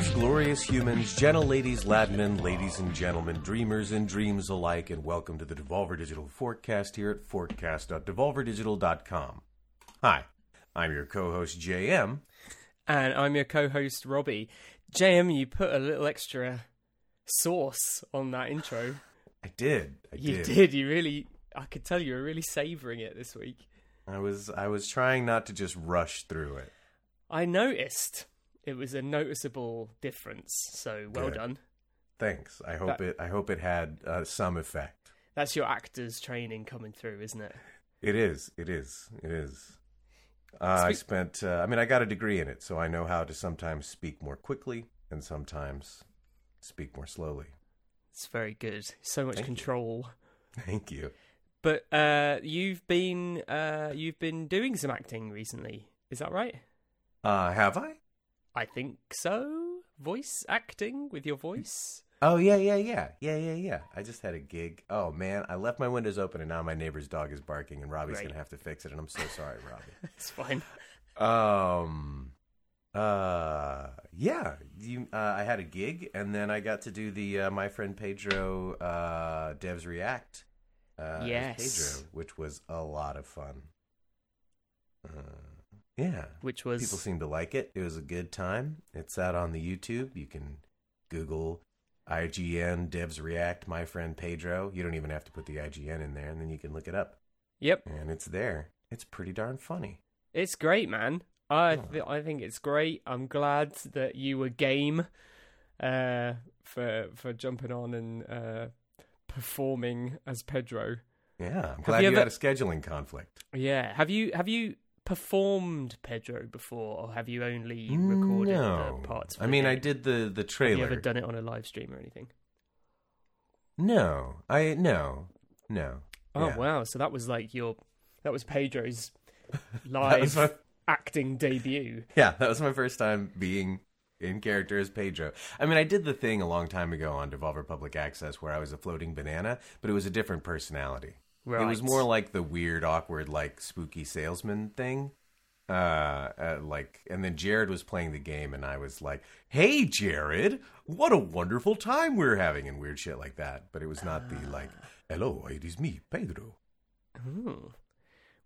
Greetings, glorious humans, gentle ladies, ladmen, ladies and gentlemen, dreamers and dreams alike, and welcome to the Devolver Digital Forecast here at forecast.devolverdigital.com. Hi, I'm your co-host JM. And I'm your co host, Robbie. JM, you put a little extra sauce on that intro. I did. I You did. did. You really, I could tell you were really savouring it this week. I was I was trying not to just rush through it. I noticed it was a noticeable difference. So well Good. done. Thanks. I hope That- it I hope it had uh, some effect. That's your actor's training coming through, isn't it? It is. It is. It is. Uh, I spent. Uh, I mean, I got a degree in it, so I know how to sometimes speak more quickly and sometimes speak more slowly. It's very good. So much Thank you. control. Thank you. But uh, you've been uh, you've been doing some acting recently. Is that right? Uh, have I? I think so. Voice acting with your voice. Oh yeah, yeah, yeah, yeah, yeah, yeah. I just had a gig. Oh man, I left my windows open, and now my neighbor's dog is barking, and Robbie's Great. gonna have to fix it, and I'm so sorry, Robbie. It's fine. Um, uh, yeah. You, uh, I had a gig, and then I got to do the uh, my friend Pedro uh, Devs React. Uh, Yes. Pedro, which was a lot of fun. Uh, yeah, Which was people seem to like it. It was a good time. It's out on the YouTube. You can Google IGN Devs React My Friend Pedro. You don't even have to put the IGN in there, and then you can look it up, Yep. and it's there. It's pretty darn funny. It's great, man. I th- I think it's great. I'm glad that you were game uh, for for jumping on and uh, performing as Pedro. Yeah, I'm glad you you, ever- had a scheduling conflict. Yeah. Have you have you performed Pedro before, or have you only recorded no. the parts? I the mean, I did the the trailer. Have you ever done it on a live stream or anything? no, I no no. Oh Yeah. wow! So that was like your that was Pedro's live was my- acting debut. Yeah, that was my first time being in character as Pedro. I mean, I did the thing a long time ago on Devolver Public Access where I was a floating banana, but it was a different personality. Right. It was more like the weird, awkward, like spooky salesman thing. Uh, uh, like, and then Jared was playing the game, and I was like, "Hey, Jared, what a wonderful time we're having," and weird shit like that. But it was not the like, "Hello, it is me, Pedro." Ooh.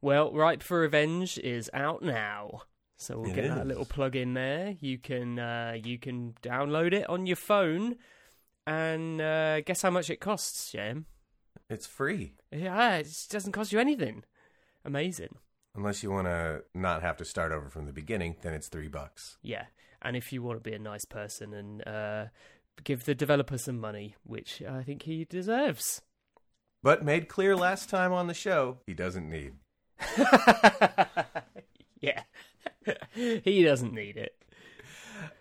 Well, Ripe for Revenge is out now. So we'll It get that little plug in there. You can uh, you can download it on your phone, and uh, guess how much it costs, Jem? It's free. Yeah, it just doesn't cost you anything. Amazing. Unless you want to not have to start over from the beginning, then it's three bucks. Yeah, and if you want to be a nice person and uh, give the developer some money, which I think he deserves. But made clear last time on the show, he doesn't need. yeah, he doesn't need it.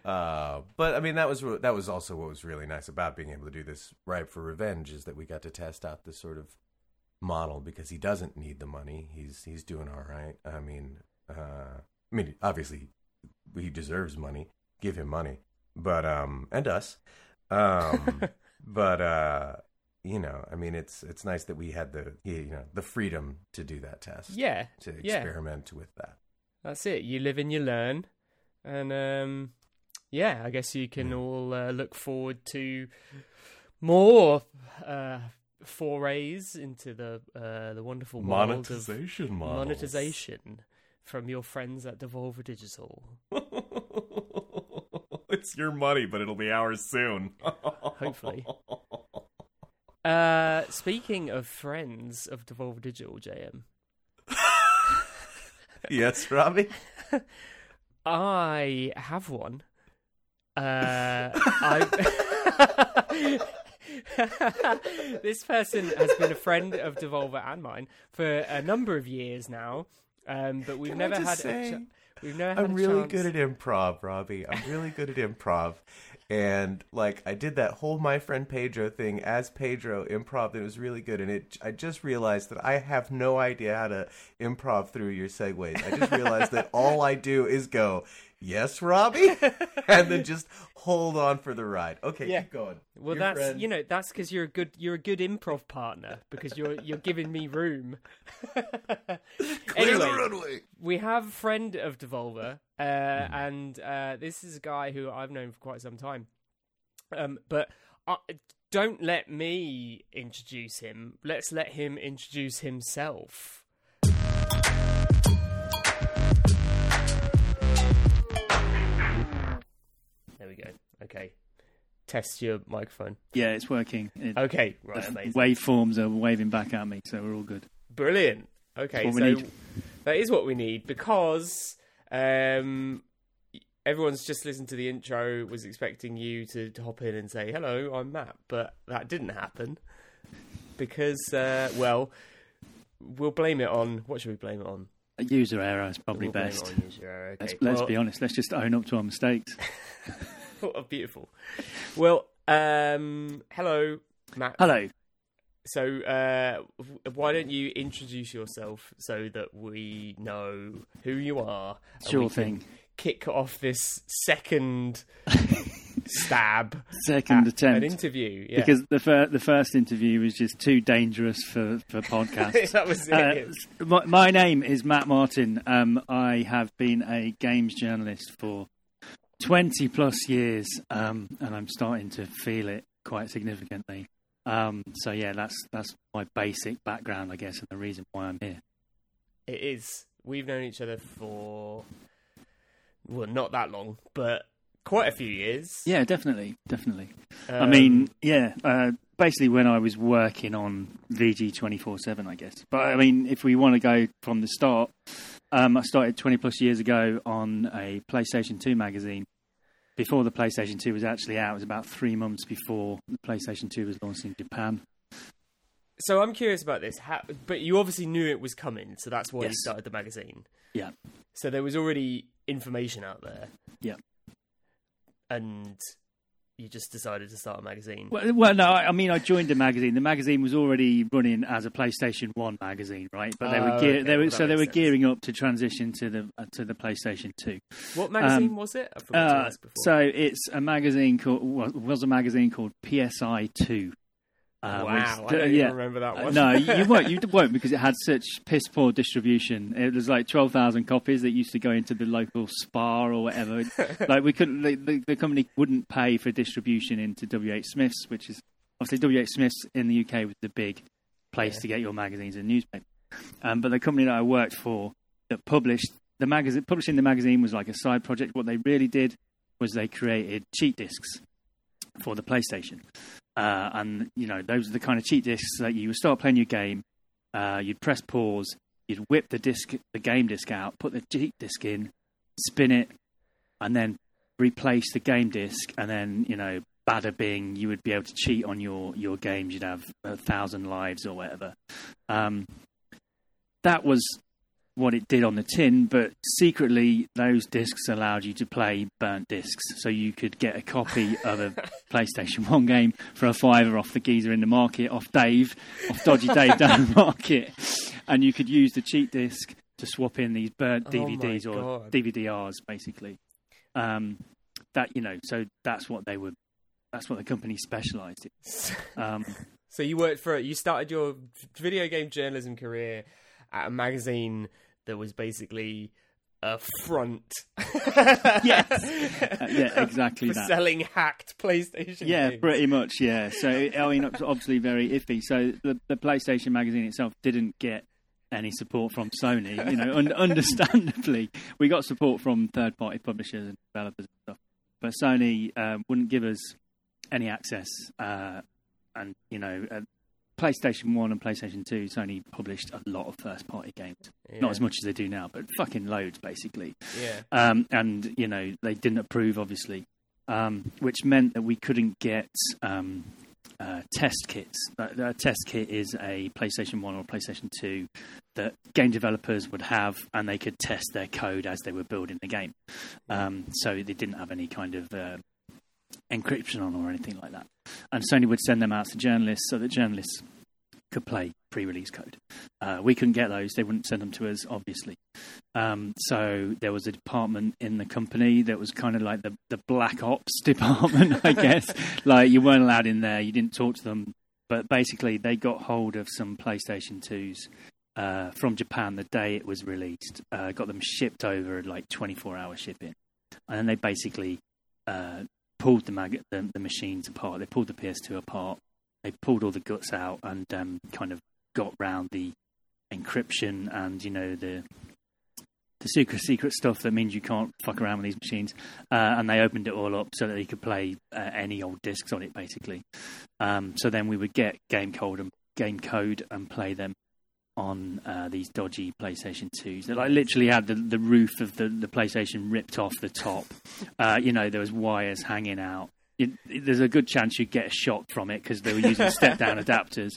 Uh, but I mean, that was that was also what was really nice about being able to do this ripe for revenge is that we got to test out this sort of model because he doesn't need the money. He's he's doing all right. I mean, uh, I mean, obviously he deserves money. Give him money, but um, and us, um, but uh, you know, I mean, it's it's nice that we had the you know the freedom to do that test. Yeah, to yeah. experiment with that. That's it. You live and you learn, and um, yeah, I guess you can all uh, look forward to more uh, forays into the uh, the wonderful world of Monetization models. monetization from your friends at Devolver Digital. it's your money, but it'll be ours soon. Hopefully. Uh, speaking of friends of Devolver Digital, JM, yes, Robbie. I have one. Uh, I. this person has been a friend of Devolver and mine for a number of years now, um, but we've Can never had say, we've never had I'm really good at improv, Robbie. I'm really good at improv. And like I did that whole my friend Pedro thing as Pedro improv, and it was really good. And it, I just realized that I have no idea how to improv through your segues. I just realized that all I do is go, yes, Robbie, and then just hold on for the ride. Okay, Yeah. keep going. Well, Your that's friend- you know that's because you're a good you're a good improv partner because you're you're giving me room. Clear anyway, the runway. we have a friend of Devolver, uh, and uh, this is a guy who I've known for quite some time. Um, but uh, don't let me introduce him. Let's let him introduce himself. There we go. Okay. Test your microphone. Yeah, it's working. It, Okay, right, amazing. waveforms are waving back at me, so we're all good. Brilliant. Okay, so that is what we need because um, everyone's just listened to the intro, was expecting you to, to hop in and say, hello, I'm Matt, but that didn't happen because, uh, well, we'll blame it on, what should we blame it on? A user error is probably We'll best. Okay. Let's, let's well, be honest. Let's just own up to our mistakes. oh, beautiful. Well, um, hello, Matt. Hello. So, uh, why don't you introduce yourself so that we know who you are? Sure thing. Kick off this second stab Second at attempt. an interview. Yeah. Because the fir- the first interview was just too dangerous for for podcasts. that was. Uh, my, my name is Matt Martin. Um, I have been a games journalist for 20 plus years, um, and I'm starting to feel it quite significantly. Um, so yeah, that's that's my basic background, I guess, and the reason why I'm here. it is. We've known each other for well, not that long, but quite a few years. Yeah, definitely, definitely. I Um, mean, yeah, uh, basically when I was working on VG 24 7, I guess. But I mean, if we want to go from the start, um, I started 20 plus years ago on a PlayStation 2 magazine. Before the PlayStation 2 was actually out, it was about three months before the PlayStation 2 was launched in Japan. So I'm curious about this. How, but you obviously knew it was coming, so that's why you started the magazine. Yeah. So there was already information out there. Yeah. And you just decided to start a magazine. Well, well, no, I I mean, I joined the magazine. The magazine was already running as a PlayStation One magazine, right? But they Oh, were, gear- okay, they were well, so they were sense. gearing up to transition to the uh, to the PlayStation Two. What magazine um, was it? I forgot Uh, before. so it's a magazine called was, was a magazine called PSI Two. Uh, wow, I don't yeah. even remember that Uh, one. no, you won't. You won't because it had such piss poor distribution. It was like twelve thousand copies that used to go into the local spa or whatever. like we couldn't. The, the, the company wouldn't pay for distribution into WH Smiths, which is obviously WH Smiths in the UK was the big place Yeah. to get your magazines and newspapers. Um, but the company that I worked for that published the magazine, publishing the magazine was like a side project. What they really did was they created cheat discs for the PlayStation. Uh, and you know those are the kind of cheat discs that you would start playing your game. Uh, you'd press pause, you'd whip the disc, the game disc out, put the cheat disc in, spin it, and then replace the game disc. And then you know, bada bing, you would be able to cheat on your your games. You'd have a thousand lives or whatever. Um, that was what it did on the tin, but secretly those discs allowed you to play burnt discs, so you could get a copy of a PlayStation One game for a fiver off the geezer in the market, off Dave, off Dodgy Dave down the market, and you could use the cheat disc to swap in these burnt Oh DVDs or God. DVD-Rs, basically. Um, that you know, so that's what they were. That's what the company specialised in. Um, So you worked for it, you started your video game journalism career at a magazine that was basically a front. Yes. Uh, yeah, exactly for that. selling hacked PlayStation. Yeah, games. pretty much. Yeah. So I mean, obviously very iffy. So the the PlayStation magazine itself didn't get any support from Sony. You know, un- understandably, we got support from third party publishers and developers and stuff, but Sony um, wouldn't give us any access. Uh, and you know, uh, PlayStation One and PlayStation Two, Sony published a lot of first party games. Yeah. Not as much as they do now, but fucking loads, basically Yeah. um, and you know they didn't approve, obviously, um, which meant that we couldn't get um, uh, test kits. Uh, A test kit is a PlayStation One or PlayStation Two that game developers would have, and they could test their code as they were building the game. Um, so they didn't have any kind of uh, encryption on or anything like that. And Sony would send them out to journalists so that journalists could play pre-release code. Uh, we couldn't get those; they wouldn't send them to us, obviously. Um, so there was a department in the company that was kind of like the the black ops department, I guess. like you weren't allowed in there, you didn't talk to them, but basically they got hold of some PlayStation twos. Uh, from Japan, the day it was released, uh, got them shipped over like 24 hour shipping, and then they basically uh, pulled the, mag- the, the machines apart. They pulled the PS2 apart. They pulled all the guts out and um, kind of got round the encryption and you know the the secret secret stuff that means you can't fuck around with these machines. Uh, and they opened it all up so that you could play uh, any old discs on it, basically. Um, so then we would get game code and game code and play them on uh, these dodgy PlayStation 2s. They like literally had the, the roof of the, the PlayStation ripped off the top. Uh, you know, there was wires hanging out. It, it, there's a good chance you'd get a shock from it because they were using step down adapters.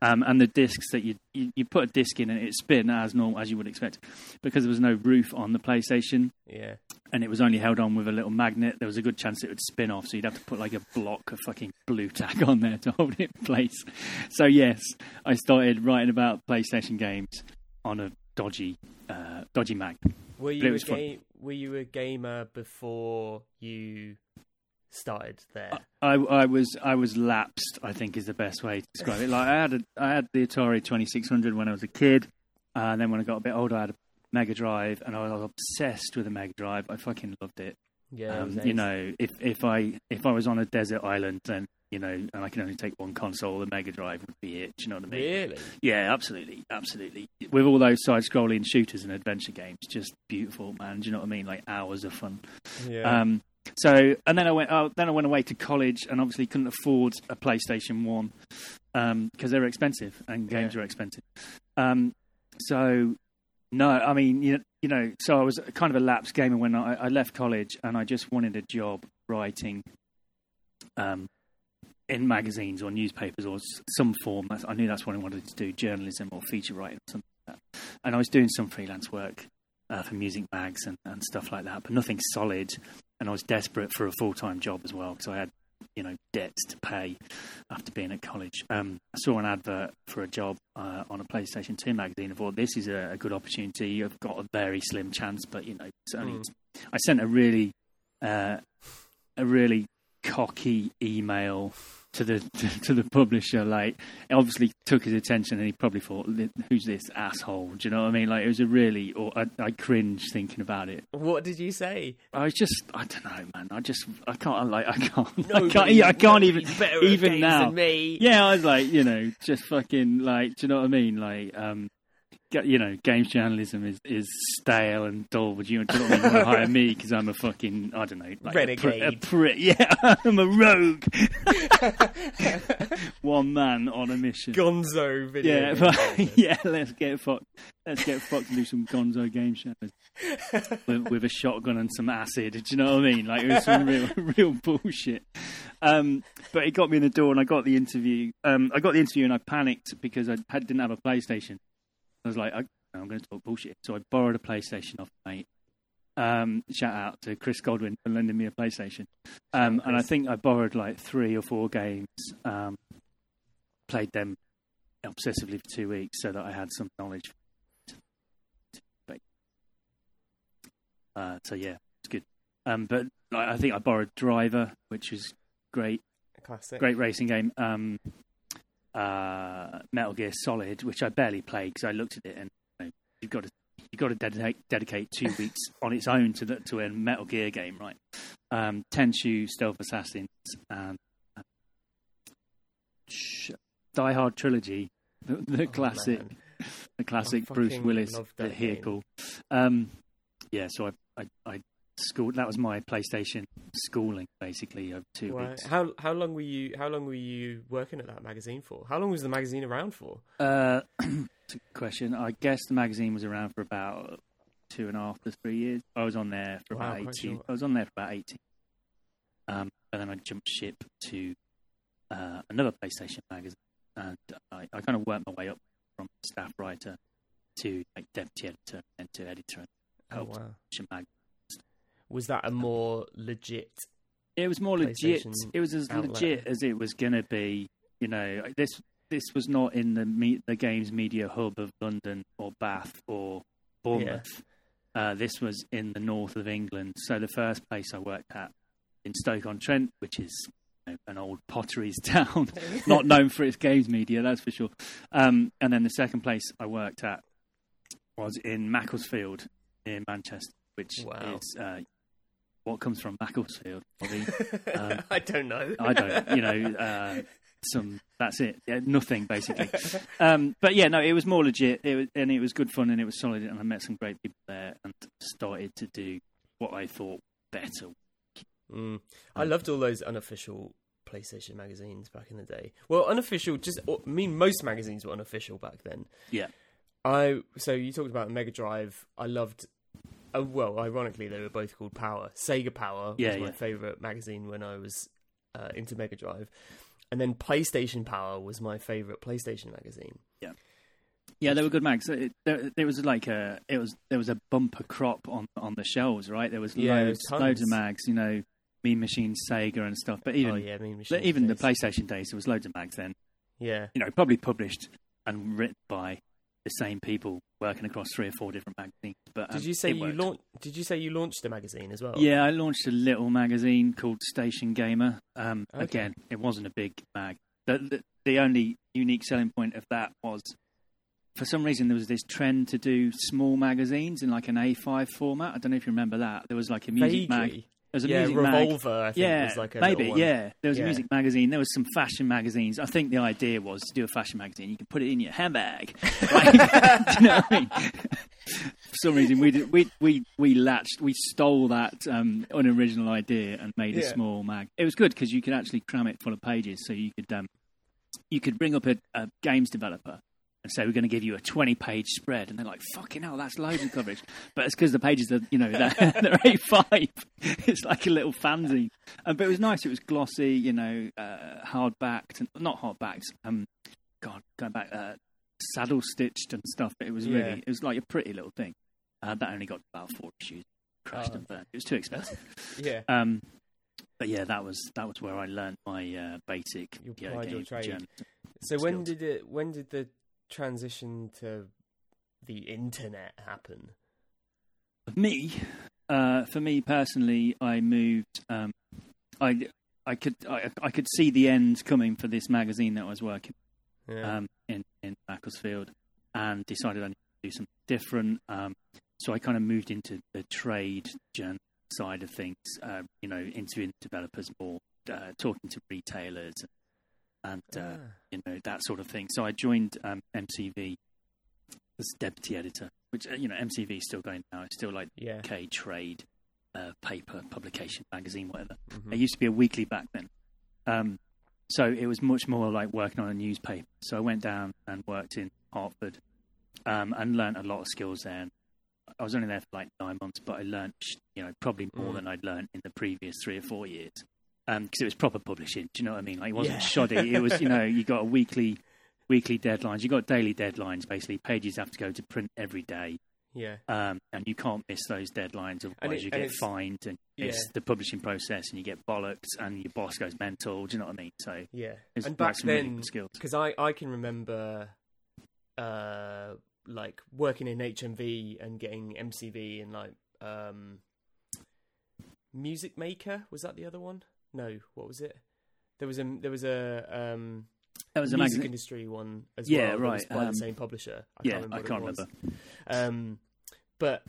Um, and the discs that you, you, you put a disc in and it spin as normal as you would expect because there was no roof on the PlayStation Yeah. And it was only held on with a little magnet, there was a good chance it would spin off. So you'd have to put like a block of fucking Blu Tack on there to hold it in place. So yes, I started writing about PlayStation games on a dodgy, uh, dodgy mag. Were you a ga- Were you a gamer before you started there? I, I was I was lapsed. I think is the best way to describe it. Like I had a, I had the Atari Twenty Six Hundred when I was a kid, uh, and then when I got a bit older, I had a Mega Drive, and I was obsessed with the Mega Drive. I fucking loved it. yeah. Um, same. you know, if if I if I was on a desert island, then you know, and I can only take one console, the Mega Drive would be it. Do you know what I mean? Really? Yeah, absolutely, absolutely. With all those side-scrolling shooters and adventure games, just beautiful, man. Do you know what I mean? Like hours of fun. Yeah. Um, so, and then I went. Oh, then I went away to college, and obviously couldn't afford a PlayStation One because they were expensive and games Yeah. were expensive. Um, so, no, I mean, you, know, so I was kind of a lapsed gamer when I, I left college, and I just wanted a job writing um, in magazines or newspapers or some form. I knew that's what I wanted to do: journalism or feature writing, or something like that. And I was doing some freelance work uh, for music mags and, and stuff like that, but nothing solid and I was desperate for a full time job as well because I had, you know, debts to pay after being at college. Um, I saw an advert for a job uh, on a PlayStation 2 magazine. I thought this is a, a good opportunity. I've got a very slim chance, but you know. Mm. I sent a really, uh, a really cocky email to the to, the publisher. Like, it obviously took his attention, and he probably thought, "Who's this asshole?" Do you know what I mean? Like, it was a really, or I, I cringe thinking about it. what did you say? I was just, I don't know, man. I just, I can't, like, I can't, I can't, yeah, I can't even, better even now. Yeah, I was like, you know, just fucking, like, do you know what I mean? Like, um, you know, games journalism is, is stale and dull. Would you, do you know what I mean? You want to hire me because I'm a fucking, I don't know, like a pri- Renegade. A pri- yeah, I'm a rogue. One man on a mission. Gonzo video. Yeah, but, yeah. Let's get fucked. Let's get fucked and do some Gonzo game shows with, with a shotgun and some acid. Do you know what I mean? Like it was some real, real bullshit. Um, but it got me in the door, and I got the interview. Um, I got the interview, and I panicked because I had, didn't have a PlayStation. I was like, I, I'm going to talk bullshit. So I borrowed a PlayStation off mate. Um, shout out to Chris Godwin for lending me a PlayStation. Um, and I think I borrowed like three or four games. Um, played them obsessively for two weeks so that I had some knowledge. Uh, so yeah, it's good. Um, but like, I think I borrowed Driver, which was great, Classic. great racing game. Uh, Metal Gear Solid, which I barely played because I looked at it and you know, you've got to you've got to dedicate dedicate two weeks on its own to the, to a Metal Gear game, right? Um, Tenchu Stealth Assassins and uh, Die Hard trilogy, the, the Oh, classic, man. the classic Bruce Willis vehicle. Um, yeah, so I, I, I schooled. That was my PlayStation schooling, basically, over two Right. weeks. How how long were you how long were you working at that magazine for? How long was the magazine around for? Uh, it's a good question. I guess the magazine was around for about two and a half to three years. I was on there for Wow, about eighteen. short. I was on there for about eighteen. Um, and then I jumped ship to uh, another PlayStation magazine, and I, I kind of worked my way up from staff writer to like deputy editor and to editor. and Oh wow. publish a mag- Was that a more legit It was more legit. It was as outlet. legit as it was going to be. You know, this this was not in the me- the games media hub of London or Bath or Bournemouth. Uh, this was in the north of England. So the first place I worked at in Stoke on Trent, which is you know, an old potteries town, not known for its games media, that's for sure. Um, and then the second place I worked at was in Macclesfield in Manchester, which Wow. is uh, what comes from Macclesfield. Um, I don't know. I don't, you know, uh, some. That's it. Yeah, nothing basically. Um, but yeah, no, it was more legit, it was, and it was good fun, and it was solid, and I met some great people there, and started to do what I thought better. Mm. I loved all those unofficial PlayStation magazines back in the day. Well, unofficial, just I mean, most magazines were unofficial back then. Yeah. I so you talked about Mega Drive. I loved. Uh, well, ironically, they were both called Power. Sega Power Yeah, was my yeah. favorite magazine when I was uh, into Mega Drive, and then PlayStation Power was my favorite PlayStation magazine. Yeah, yeah, they were good mags. It, there, there was like a, it was there was a bumper crop on on the shelves, right? There was Yeah, loads, tons. loads of mags, you know, Mean Machine, Sega, and stuff. But even oh yeah, mean, but even the PlayStation days, there was loads of mags then. Yeah, You know, probably published and written by the same people working across three or four different magazines. But um, did you say you launched? Did you say you launched a magazine as well? Yeah, I launched a little magazine called Station Gamer. Um, Okay. Again, it wasn't a big mag. The, the, the only unique selling point of that was, for some reason, there was this trend to do small magazines in like an A5 format. I don't know if you remember that. There was like a music mag. There was a yeah, music mag. Revolver. I think Yeah, was like a maybe. one. Yeah, there was Yeah. a music magazine. There was some fashion magazines. I think the idea was to do a fashion magazine. You can put it in your handbag. Like, do you know what I mean? For some reason, we did, we we we latched, we stole that um, unoriginal idea and made a small mag. It was good because you could actually cram it full of pages. So you could um, you could bring up a, a games developer and say we're going to give you a 20 page spread. And they're like fucking hell that's loads of coverage. But it's because the pages are you know they're, they're a5 it's like a little fanzine. Um, but it was nice. It was glossy you know uh, hard backed and not hard backed um god going back uh, saddle stitched and stuff. But it was really Yeah. it was like a pretty little thing. Uh, that only got about four issues. Crashed Oh, and burned. It was too expensive. Yeah. um but yeah, that was that was where I learnt my uh, basic You game. So when did it? When did the transition to the internet happen? Me, uh, for me personally, I moved. Um, I I could I, I could see the end coming for this magazine that I was working Yeah. um, in in Macclesfield, and decided I needed to do something different. Um, so I kind of moved into the trade journal side of things. Uh, you know, interviewing developers more, uh, talking to retailers, and uh, Ah. you know that sort of thing. So I joined um, MCV as deputy editor, which uh, you know MCV is still going now. It's still like yeah. UK trade uh, paper publication magazine, whatever. Mhm. It used to be a weekly back then. Um, so it was much more like working on a newspaper. So I went down and worked in Hertford um, and learnt a lot of skills there. I was only there for like nine months, but I learnt, you know, probably more Mm. than I'd learnt in the previous three or four years. Because it was proper publishing. Do you know what I mean? Like it wasn't Yeah. shoddy. It was, you know, you got a weekly, weekly deadlines. You got daily deadlines. Basically, pages have to go to print every day Yeah. um, and you can't miss those deadlines, otherwise it- you get it's- fined and you miss Yeah. the publishing process, and you get bollocks, and your boss goes mental. Do you know what I mean? So Yeah. it's and back then, because I I can remember, uh, like working in HMV and getting MCV and like um, Music Maker. Was that the other one? No. What was it? There was a there was a um, That was a music magazine. industry one as Yeah, well. was right, By um, the same publisher. I yeah, can't remember I can't remember. Um, but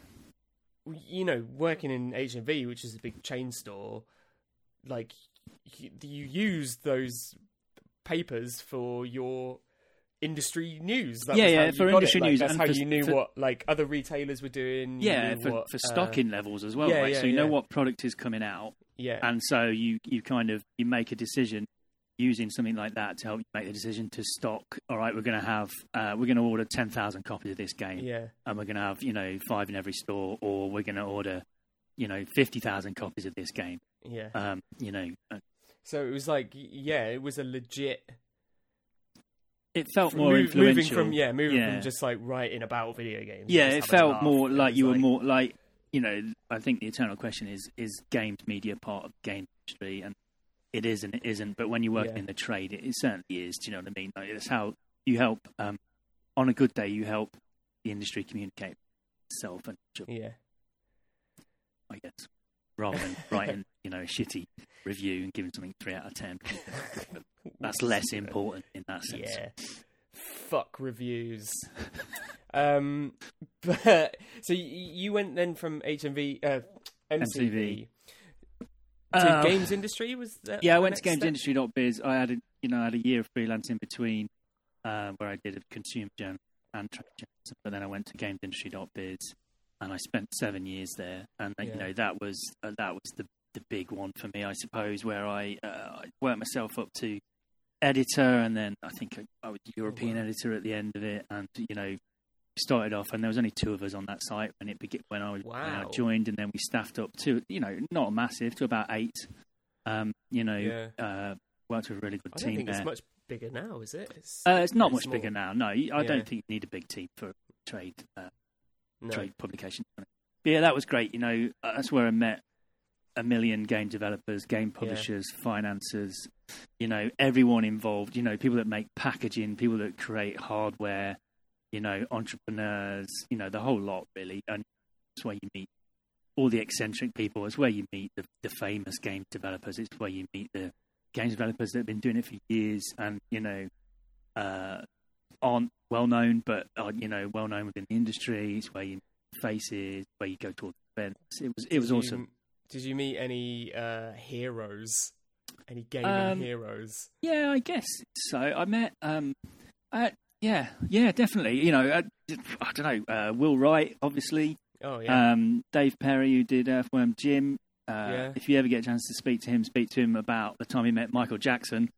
you know, working in HMV, which is a big chain store, like you, you use those papers for your industry news. That Yeah, yeah, for industry. Like, news That's and how for- you knew for- what like other retailers were doing. you Yeah, for, what, for uh, stocking levels as well, yeah, right? yeah, so you know what product is coming out, yeah, and so you you kind of you make a decision using something like that to help you make the decision to stock. All right, we're going to have uh, we're going to order ten thousand copies of this game. yeah, and we're going to have you know five in every store, or we're going to order you know fifty thousand copies of this game. yeah. Um, you know, uh, so it was like, yeah, it was a legit it felt more move- influential. moving from yeah, moving Yeah. from just like writing about video games. yeah, it just having a felt more like you were more like you know. I think the eternal question is: is games media part of the game industry? And it is and it isn't. But when you're working Yeah. in the trade, it, it certainly is. Do you know what I mean? Like, it's how you help. Um, on a good day, you help the industry communicate itself and Yeah. I guess, rather than writing you know a shitty review and giving something three out of ten. That's less important in that sense. Yeah. Fuck reviews. um, but so you, went then from HMV, uh, MCV, to Uh, games industry. Was that? Yeah, I went to gamesindustry.biz. I had a you know I had a year of freelance in between, uh, where I did a consumer journal and journalism. But then I went to gamesindustry.biz, and I spent seven years there. And Yeah. you know that was uh, that was the the big one for me, I suppose, where I uh, I worked myself up to editor, and then I think I, I was European wow. editor at the end of it, and you know. Started off, and there was only two of us on that site when it began, when I was when I joined, and then we staffed up to you know not massive to about eight. Um, you know, Yeah. uh, worked with a really good I team think there. it's much bigger now, is it? It's, uh, it's not much small. bigger now. No, I Yeah. don't think you need a big team for trade uh, No. trade publication. But yeah, that was great. You know, that's where I met a million game developers, game publishers, financiers. You know, everyone involved. You know, people that make packaging, people that create hardware. You know, entrepreneurs. You know, the whole lot really. And it's where you meet all the eccentric people. It's where you meet the, the famous game developers. It's where you meet the games developers that have been doing it for years and you know uh, aren't well known, but are you know well known within the industry. It's where you meet faces, where you go to all the events. It was it was awesome. Did you meet any uh, heroes? Any gaming Um, heroes? Yeah, I guess so. I met, um, uh, yeah, yeah, definitely. You know, uh, I don't know, uh, Will Wright, obviously, Oh yeah. um, Dave Perry, who did Earthworm Jim. Uh, Yeah. If you ever get a chance to speak to him, speak to him about the time he met Michael Jackson.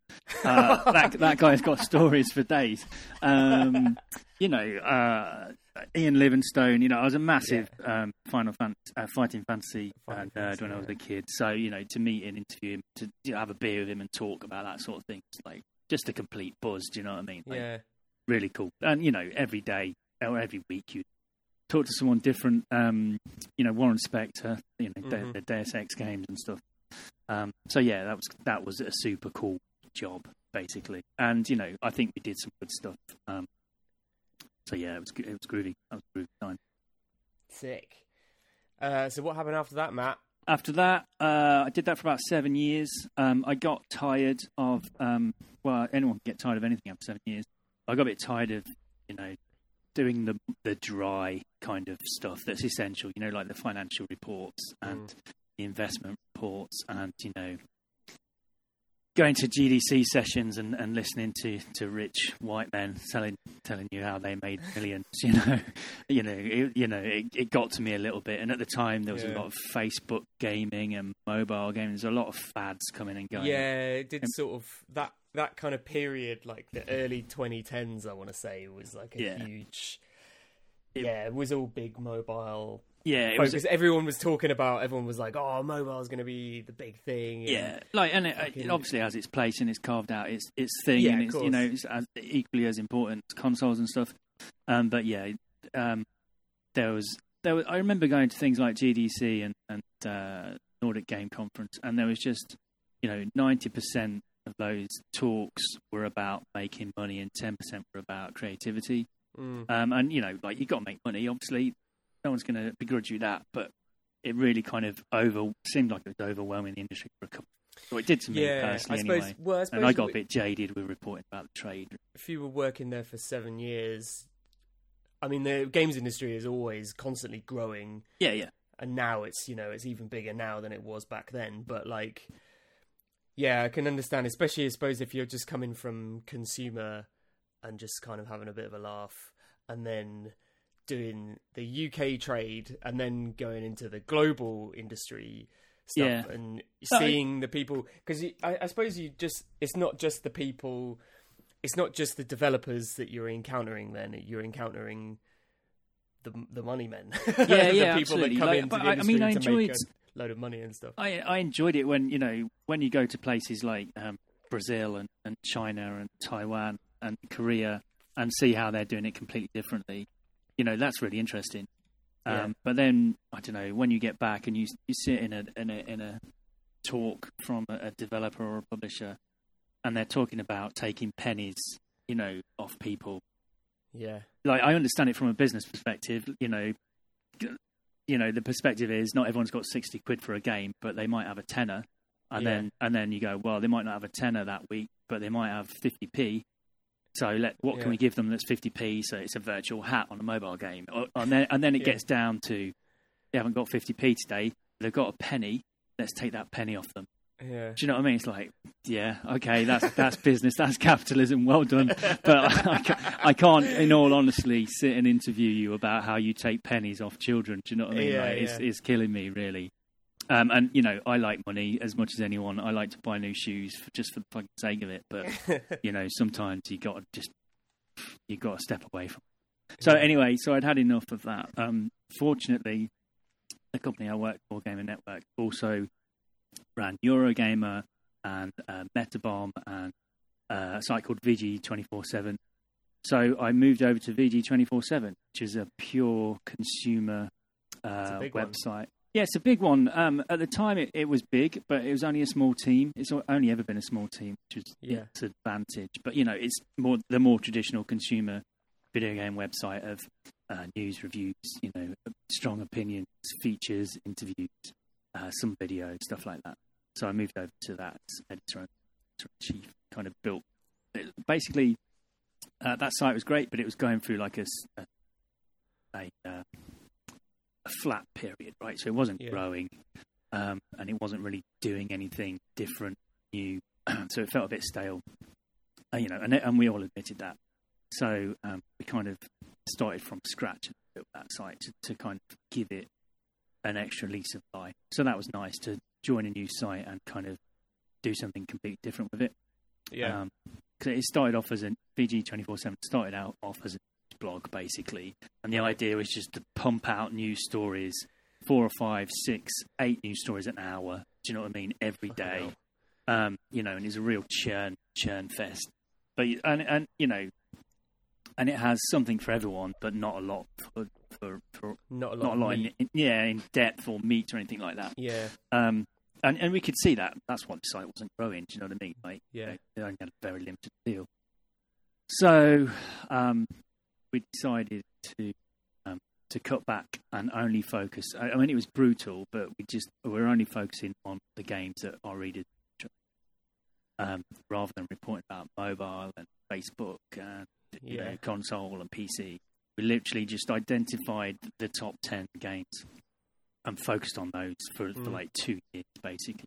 Uh, that that guy's got stories for days. Um, you know, uh, Ian Livingstone. You know, I was a massive um, Final Fan- uh, Fighting Fantasy uh, Final nerd Fantasy, when I was yeah. a kid. So you know, to meet and interview him, to you know, have a beer with him and talk about that sort of thing, it's like just a complete buzz. Do you know what I mean? Like, yeah. really cool. And you know, every day or every week you talk to someone different. Um, you know, Warren Spector, you know, Mhm. the, the Deus Ex games and stuff. Um, so yeah, that was that was a super cool job, basically. And you know, I think we did some good stuff. Um, so yeah, it was good- it was groovy. That was groovy time. Sick. Uh, so what happened after that, Matt? After that, uh, I did that for about seven years. Um, I got tired of, um, well, anyone can get tired of anything after seven years. I got a bit tired of, you know, doing the the dry kind of stuff that's essential. You know, like the financial reports and the investment reports, and you know, going to GDC sessions and, and listening to, to rich white men telling telling you how they made millions. You know, you know, it, you know, it, it got to me a little bit. And at the time, there was a lot of Facebook gaming and mobile gaming. There's a lot of fads coming and going. Yeah, it did Um, sort of that that kind of period, like the early 2010s. I want to say was like a Yeah. huge. Yeah, it was all big mobile yeah, it was. Everyone was talking about. Everyone was like, "Oh, mobile's going to be the big thing." and- Yeah, like and it, it obviously has its place and it's carved out its its thing, Yeah, and of it's you know it's as, equally as important consoles and stuff. Um, but yeah, um, there was there was, I remember going to things like GDC and and uh, Nordic Game Conference, and there was just you know ninety percent of those talks were about making money and ten percent were about creativity. Mm. Um, and you know, like you've got to make money. Obviously, no one's going to begrudge you that, but it really kind of over seemed like it was overwhelming the industry for a couple. Or it did to me yeah, personally, suppose. anyway. Well, I suppose And I got a bit jaded with reporting about the trade. if you were working there for seven years, I mean, the games industry is always constantly growing, Yeah, yeah, and now it's you know it's even bigger now than it was back then. But like, yeah, I can understand, especially I suppose if you're just coming from consumer and just kind of having a bit of a laugh, and then doing the UK trade, and then going into the global industry stuff, Yeah. and No, I- seeing the people because I, I suppose you just it's not just the people it's not just the developers that you're encountering then you're encountering the the money men Yeah, the yeah, people absolutely. that come Like, into but the I- I mean, I enjoyed- a load of money and stuff I I enjoyed it when you know when you go to places like um, Brazil and, and China and Taiwan and Korea and see how they're doing it completely differently. You know, that's really interesting. Um, Yeah. But then I don't know when you get back and you you sit in a in a in a talk from a, a developer or a publisher, and they're talking about taking pennies, you know, off people. Yeah. Like I understand it from a business perspective. You know, you know the perspective is not everyone's got sixty quid for a game, but they might have a tenner, and Yeah. then and then you go, well, they might not have a tenner that week, but they might have fifty p. So let what Yeah. can we give them that's fifty p? So it's a virtual hat on a mobile game, or, and then and then it Yeah. gets down to they haven't got fifty p today. They've got a penny. Let's take that penny off them. Yeah. Do you know what I mean? It's like, yeah, okay, that's that's business, that's capitalism. Well done, but I, I can't, in all honesty, sit and interview you about how you take pennies off children. Do you know what I mean? Yeah, like, it's, yeah. it's killing me, really. Um, and you know, I like money as much as anyone. I like to buy new shoes for, just for the fucking sake of it. But you know, sometimes you got to just you got to step away from. It. So anyway, so I'd had enough of that. Um, fortunately, the company I worked for, Gamer Network, also ran Eurogamer and uh, Metabomb and uh, a site called VG twenty four seven. So I moved over to VG twenty four seven, which is a pure consumer uh, one. website. Yeah, it's a big one. Um, at the time, it, it was big, but it was only a small team. It's only ever been a small team, which is Yeah. its advantage. But you know, it's more the more traditional consumer video game website of uh, news, reviews, you know, strong opinions, features, interviews, uh, some video, stuff like that. So I moved over to that editor and chief. Kind of built it, basically. Uh, that site was great, but it was going through like a a, a, uh, a flat period, right? So it wasn't Yeah. growing, um, and it wasn't really doing anything different, new. so it felt a bit stale, uh, you know, and and we all admitted that. So um, we kind of started from scratch and built that site to, to kind of give it an extra lease of life. So that was nice to join a new site and kind of do something completely different with it. Yeah. Um 'cause it started off as a VG twenty four seven. Started out off as a blog basically, and the idea was just to pump out news stories, four or five, six, eight news stories an hour. Do you know what I mean? Every day. Um, you know, and it's a real churn churn fest. But and and you know, and it has something for everyone, but not a lot for for, for not a lot. not a lot in, in yeah in depth or meat or anything like that. Yeah. Um, and, and we could see that. That's why the site wasn't growing. Do you know what I mean? Like, Yeah. they only had a very limited deal. So um, we decided to um, to cut back and only focus. I, I mean, it was brutal, but we just we're only focusing on the games that our readers, um, rather than reporting about mobile and Facebook and you Yeah. know console and PC. We literally just identified the top ten games and focused on those for, for Mm. like two years, basically.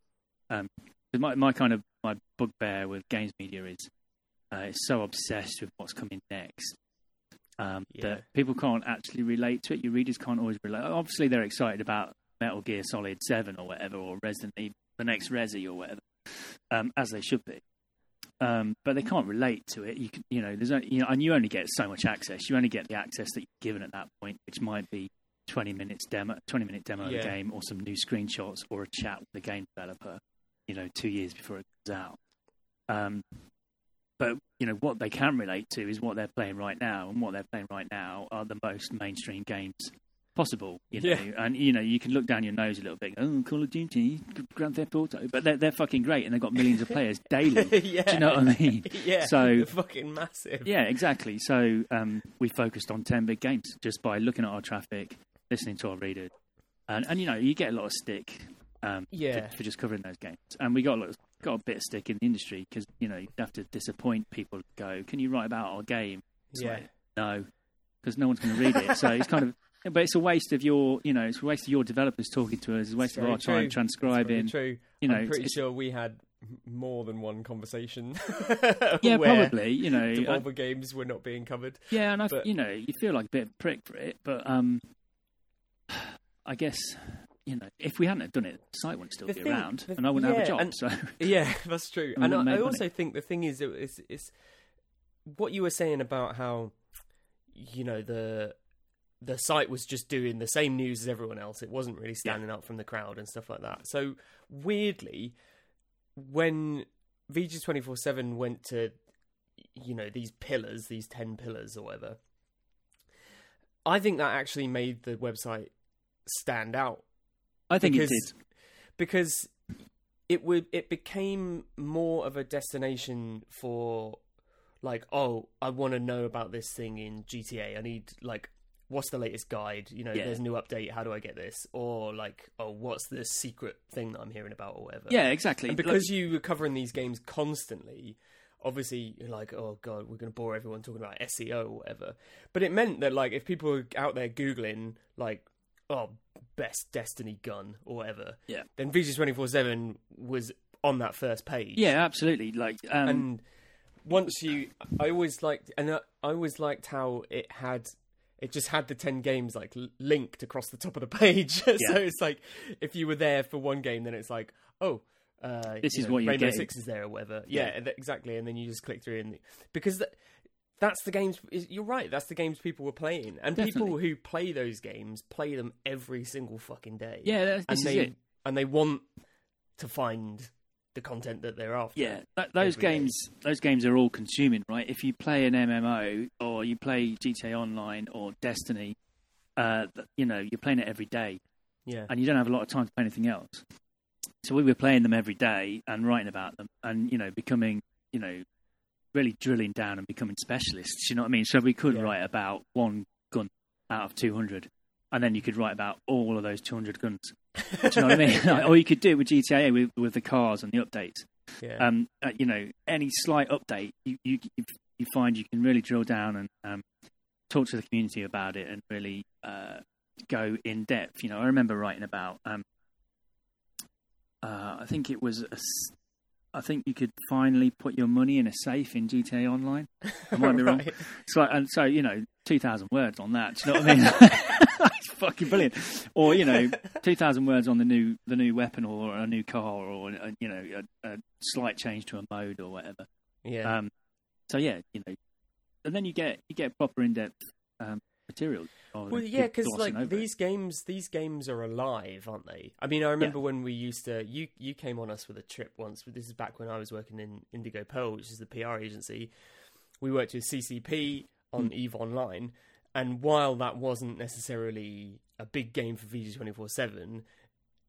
Um, my my kind of my bugbear with games media is uh, it's so obsessed with what's coming next um, Yeah. that people can't actually relate to it. Your readers can't always relate. Obviously, they're excited about Metal Gear Solid Seven or whatever, or Resident Evil, the next Resi or whatever, um, as they should be. Um, but they can't relate to it. You can, you know, there's, only, you know, and you only get so much access. You only get the access that you're given at that point, which might be 20 minutes demo, 20 minute demo of Yeah. the game, or some new screenshots, or a chat with the game developer. You know, two years before it comes out. Um, but you know what they can relate to is what they're playing right now, and what they're playing right now are the most mainstream games possible. You know, Yeah. and you know you can look down your nose a little bit. Oh, Call of Duty, Grand Theft Auto, but they're they're fucking great, and they've got millions of players daily. yeah. Do you know what I mean? yeah. So- They're fucking massive. Yeah, exactly. So um, we focused on ten big games just by looking at our traffic, listening to our readers, and and you know you get a lot of stick. Um, Yeah. for, for just covering those games, and we got a lot, got a bit of stick in the industry because you know you have to disappoint people. Go, can you write about our game? It's Yeah. like, no, because no one's going to read it. So it's kind of, but it's a waste of your, you know, it's a waste of your developers talking to us. It's a waste of our true. time transcribing. Very true. You know, I'm pretty it's- sure we had more than one conversation. Yeah, probably. You know, I- Devolver games were not being covered. Yeah, and I, But- you know, you feel like a bit of a prick for it, but um, I guess you know, if we hadn't have done it, the site wouldn't still The be thing- around, the- and I wouldn't have a yeah, job. and- so Yeah, that's true. And And I, I also think the thing is, it's, it's what you were saying about how you know the the site was just doing the same news as everyone else. It wasn't really standing out from the crowd and stuff like that. So weirdly, when VG twenty four seven went to you know these pillars, these ten pillars or whatever, I think that actually made the website stand out I think because, it did. because it would it became more of a destination for like oh I want to know about this thing in GTA I need like what's the latest guide you know Yeah. there's a new update how do I get this or like oh what's the secret thing that I'm hearing about or whatever Yeah, exactly. and because you were covering these games constantly obviously you're like oh god we're going to bore everyone talking about SEO or whatever but it meant that like if people were out there googling like oh best Destiny gun or whatever Yeah. then VG twenty four seven was on that first page yeah, absolutely. Like, um, and once you I always liked and I always liked how it had it just had the 10 games like linked across the top of the page so it's like if you were there for one game then it's like oh uh, This you is know, what you're Rainbow. Six is there or whatever. Yeah, Yeah. exactly. And then you just click through and because th- that's the games. You're right. That's the games people were playing, and people who play those games play them every single fucking day. yeah, that's- and they and they want to find the content that they're after. Yeah, th- those every day. games, those games are all consuming, right? If you play an MMO or you play GTA Online or Destiny, uh, you know you're playing it every day, yeah, and you don't have a lot of time to play anything else. So we were playing them every day and writing about them, and you know becoming, you know, really drilling down and becoming specialists. You know what I mean? So we could Yeah. write about one gun out of two hundred, and then you could write about all of those two hundred guns. Do you know what I mean? Or you could do it with GTA with, with the cars and the updates yeah. um, uh, you know, any slight update, you, you you find you can really drill down and um, talk to the community about it and really uh, go in depth. You know, I remember writing about. Um, uh, I think it was. A, I think you could finally put your money in a safe in GTA Online. I might be wrong. So and so you know, two thousand words on that. Do you know what I mean? That's fucking brilliant. Or you know, two thousand words on the new the new weapon or a new car or a, you know a, a slight change to a mode or whatever. Yeah. Um, so yeah, you know, and then you get you get proper in depth um, material. Well, yeah, because like over it. these games, these games are alive, aren't they? I mean, I remember when we used to. You you came on us with a trip once. But this is back when I was working in Indigo Pearl, which is the PR agency. We worked with CCP on Eve Online, and while that wasn't necessarily a big game for VG twenty four seven.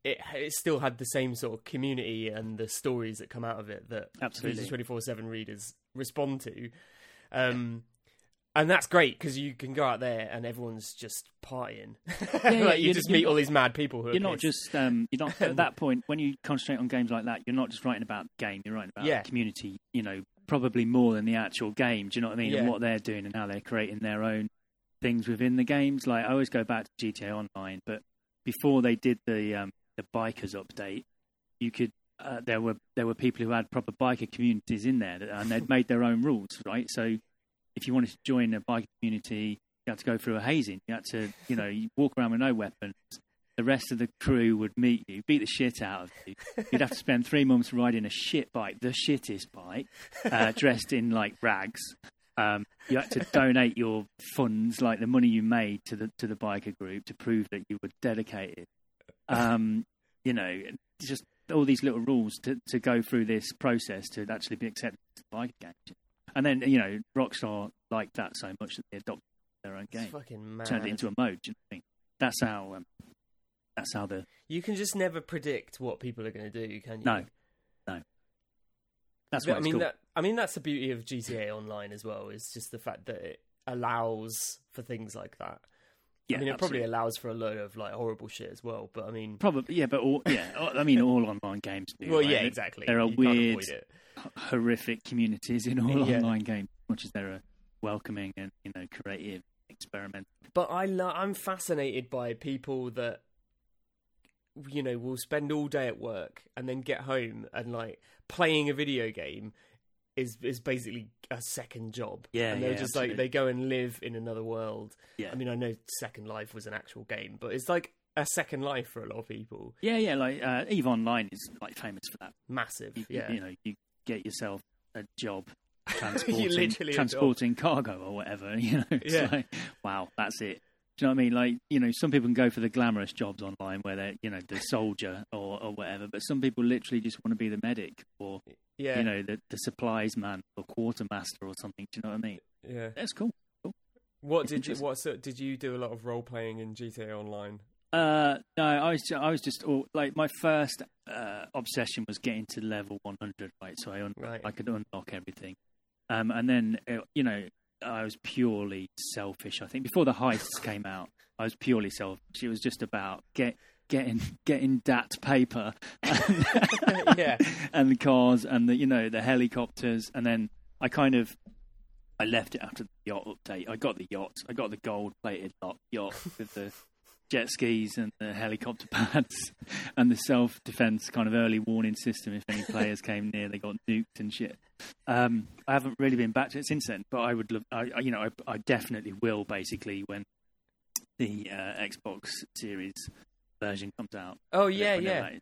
It, it still had the same sort of community and the stories that come out of it that Absolutely. twenty four seven readers respond to, um, and that's great because you can go out there and everyone's just partying. yeah, like you just meet all these mad people who You're are not pissed. just um, you're not at that point when you concentrate on games like that. You're not just writing about the game. You're writing about Yeah. the community. You know, probably more than the actual game. Do you know what I mean? Yeah. And what they're doing and how they're creating their own things within the games. Like I always go back to GTA Online, but before they did the um, the bikers update, you could. Uh, there were there were people who had proper biker communities in there, that, and they'd made their own rules, right? So, if you wanted to join a biker community, you had to go through a hazing. You had to, you know, you walk around with no weapons. The rest of the crew would meet you, beat the shit out of you. You'd have to spend three months riding a shit bike, the shittest bike, uh, dressed in like rags. Um, you had to donate your funds, like the money you made, to the to the biker group to prove that you were dedicated. Um, you know, just all these little rules to, to go through this process to actually be accepted to the biker gang. And then you know, Rockstar liked that so much that they adopted their own It's game, fucking mad. turned it into a mode. Do you know what I mean? That's how. Um, that's how the You can just never predict what people are going to do, can you? No. No. That's what I mean cool. that. I mean that's the beauty of GTA Online as well. Is just the fact that it allows for things like that. Yeah, I mean, it probably allows for a load of like horrible shit as well. But I mean, Probably, yeah, but all, yeah, I mean, all online games do. well, right? yeah, exactly. There are You weird, horrific communities in all Yeah. online games, much as there are uh, welcoming and you know creative, experimental. But I lo- I'm fascinated by people that you know will spend all day at work and then get home and like playing a video game is is basically a second job. Yeah, and they're yeah, just absolutely. like they go and live in another world. Yeah, I mean, I know Second Life was an actual game, but it's like a second life for a lot of people. yeah, yeah. Like uh, Eve Online is like famous for that. Massive, You, yeah. you know, you get yourself a job transporting job. transporting cargo or whatever. You know, it's Yeah. like wow, that's it. Do you know what I mean? Like, you know, some people can go for the glamorous jobs online where they're, you know, the soldier or, or whatever, but some people literally just want to be the medic or yeah, you know, the, the supplies man or quartermaster or something. Do you know what I mean? yeah. That's cool. What It's did you? What so, did you do? A lot of role playing in GTA Online, Uh, no, I was ju- I was just all, like my first uh, obsession was getting to level 100, right? So I un- Right. I could unlock everything, um, and then uh, you know I was purely selfish. I think before the heists came out, I was purely selfish. It was just about get getting getting that paper, and, Yeah. and the cars and the you know the helicopters, and then I kind of I left it after the yacht update. I got the yacht. I got the gold plated yacht with the jet skis and the helicopter pads and the self defense kind of early warning system. If any players came near, they got nuked and shit. Um, I haven't really been back to it since then, but I would love. I, you know, I, I definitely will. Basically, when the uh, Xbox Series version comes out. Oh yeah, yeah. is,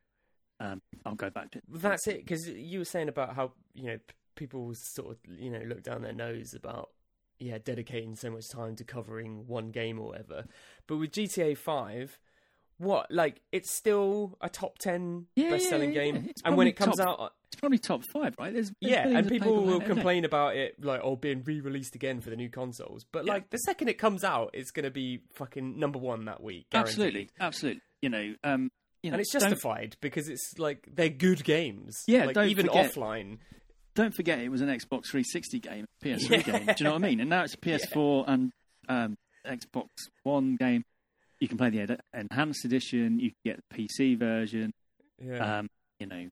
Um, I'll go back to it. That's it, because you were saying about how you know people sort of you know look down their nose about yeah dedicating so much time to covering one game or whatever. But with GTA Five, what like it's still a top ten Yeah, best-selling yeah, yeah. game, and when it comes top- out, It's probably top five, right? There's, there's yeah, and people will out there, isn't it? complain about it like oh being re-released again for the new consoles. But like the second it comes out, it's going to be fucking number one that week. guaranteed. Absolutely, absolutely. You know, um, you know, And it's justified because it's like they're good games. Yeah, like, don't even forget- offline. Don't forget it was an Xbox 360 game, PS3 Yeah. game. Do you know what I mean? And now it's a PS4 and um, Xbox One game. You can play the ed- enhanced edition. You can get the PC version. Yeah. Um, you know,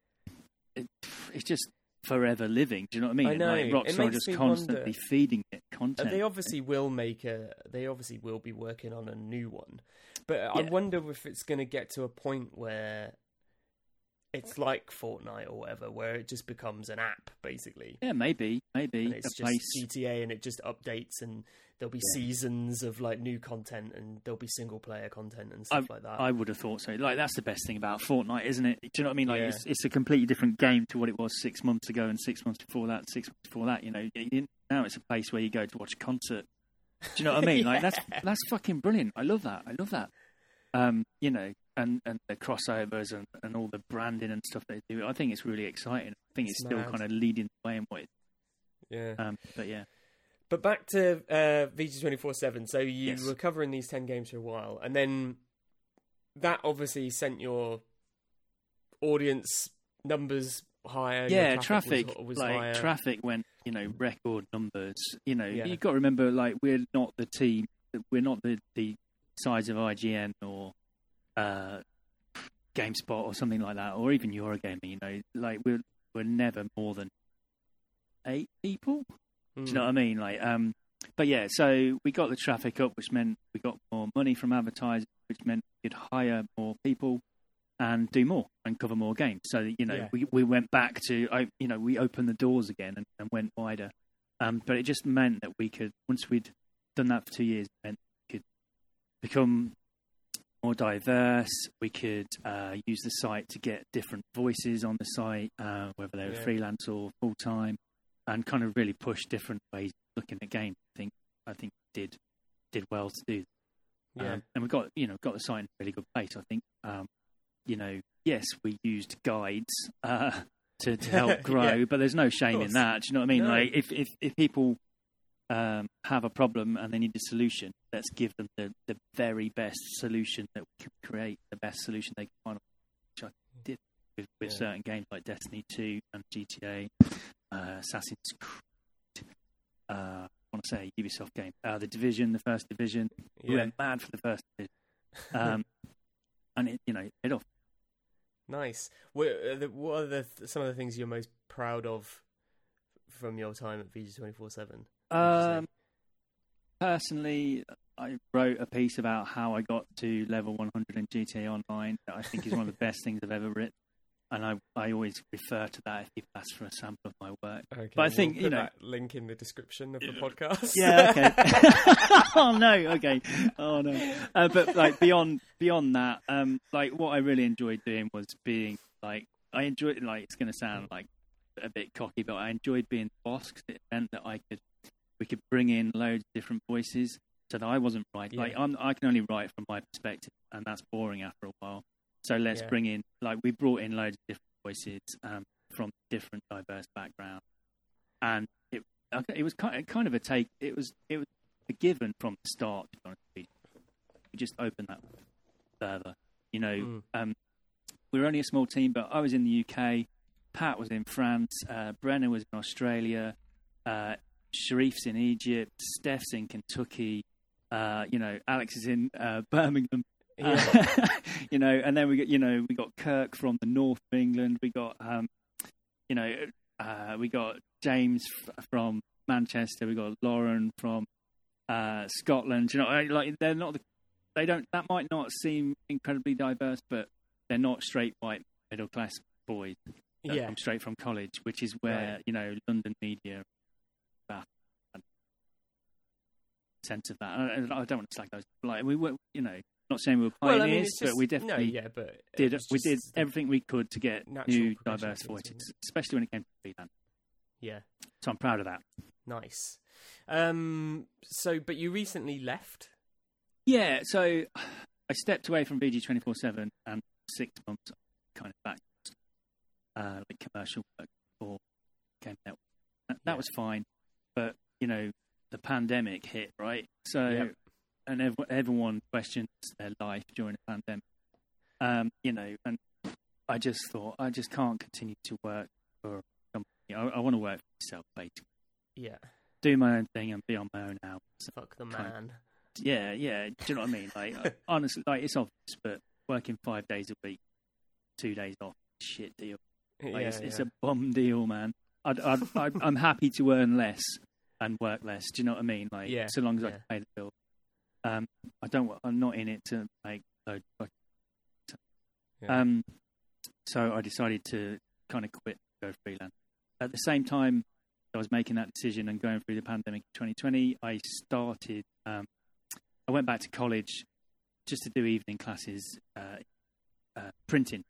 it, it's just forever living. Do you know what I mean? I And, know. Like, Rockstar just constantly wonder- feeding it content. They obviously will make a. They obviously will be working on a new one, but I wonder if it's going to get to a point where it's like Fortnite or whatever, where it just becomes an app basically, yeah, maybe, maybe and it's just place. GTA, and it just updates, and there'll be Yeah. seasons of like new content, and there'll be single player content and stuff like that. I would have thought so. Like that's the best thing about Fortnite, isn't it? Do you know what I mean? Like Yeah. it's, it's a completely different game to what it was six months ago, and six months before that, six months before that. You know, now it's a place where you go to watch a concert. Do you know what I mean? Like that's that's fucking brilliant. I love that. I love that. Um, you know, and and the crossovers and, and all the branding and stuff they do. I think it's really exciting. I think it's, It's still kind of leading the way in what. It, yeah. um, but yeah, But back to uh, VG twenty four seven. So you Yes. were covering these ten games for a while, and then that obviously sent your audience numbers higher. yeah, traffic, traffic, was, was like higher. traffic went, you know, record numbers. You know, Yeah. you've got to remember, like we're not the team, we're not the the size of IGN or uh, GameSpot or something like that, or even Eurogamer. You know, like we're we're never more than eight people. Do you know what I mean? Like, um, but yeah, so we got the traffic up, which meant we got more money from advertising, which meant we could hire more people and do more and cover more games. So you know, Yeah. we we went back to, I- you know, we opened the doors again and, and went wider. Um, but it just meant that we could, once we'd done that for two years, it meant we could become more diverse. We could uh, use the site to get different voices on the site, uh, whether they were Yeah. freelance or full time, and kind of really push different ways of looking at games. I think I think did did well to do. Yeah. Um, and we got you know got the site in a really good place. I think um, you know yes we used guides uh, to to help grow, Yeah. but there's no shame in that. Do you know what I mean? No. Like if if if people um, have a problem and they need a solution, let's give them the, the very best solution that we can create, the best solution they can find, which I did with, with Yeah. certain games like Destiny 2 and GTA, uh, Assassin's Creed, uh, I want to say Ubisoft game, uh, The Division, the first Division. We went mad for the first Division. Um, and it, you know, it off. Nice. What are, the, what are the, some of the things you're most proud of from your time at VG twenty four seven? Um, personally, I wrote a piece about how I got to level 100 in GTA Online that I think is one of the best things I've ever written. And I, I always refer to that if people ask for a sample of my work. Okay, But I we'll think, put you know- that link in the description of the podcast. Yeah, okay. oh no, okay. Oh no. Uh, but like beyond beyond that, um, like what I really enjoyed doing was being like I enjoyed like it's going to sound like a bit cocky, but I enjoyed being the boss 'cause it meant that I could we could bring in loads of different voices so that I wasn't right. Like I'm, I can only write from my perspective, and that's boring after a while. So let's Yeah. bring in like we brought in loads of different voices um, from different diverse backgrounds, and it it was kind of, kind of a take. It was it was a given from the start. To be honest with you. We just opened that further. You know, Mm. um, we were only a small team, but I was in the UK. Pat was in France. Uh, Brenner was in Australia. Uh, Sharif's in Egypt. Steph's in Kentucky. Uh, you know, Alex is in uh, Birmingham. Yeah. You know, and then we got you know we got Kirk from the north of England. We got um, you know uh, we got James f- from Manchester. We got Lauren from uh, Scotland. You know, like they're not the, they don't that might not seem incredibly diverse, but they're not straight white middle class boys yeah. straight from college, which is where Right. you know London media that sense of that. And I, I don't want to slag those. Like we were, you know, not saying we were Well, pioneers, I mean, it's but we definitely no, yeah, but did we did everything we could to get new diverse voices, especially when it came to freelance. Yeah, So I'm proud of that. nice. Um, so, but you recently left. Yeah, so I stepped away from VG twenty four seven and six months kind of back uh, like commercial work for Gamer Network. That, that was fine, but you know the pandemic hit right, so Yep. and ev- everyone questions their life during a pandemic. Um, you know, and I just thought I just can't continue to work for a company. I, I want to work for myself, basically, Yeah, do my own thing and be on my own now. fuck the Kind of- man. Yeah, yeah. Do you know what I mean? Like, honestly, like it's obvious, but working five days a week, two days off, shit deal. Like, yeah, it's, it's a bum deal, man. I'd, I'd, I'd, I'm happy to earn less and work less. Do you know what I mean? Like, Yeah, so long as I can pay the bill. Um, I don't. I'm not in it to make loads. Of Yeah. Um, so I decided to kind of quit, go freelance. At the same time, I was making that decision and going through the pandemic in 2020. I started. Um, I went back to college just to do evening classes, uh, uh, printing.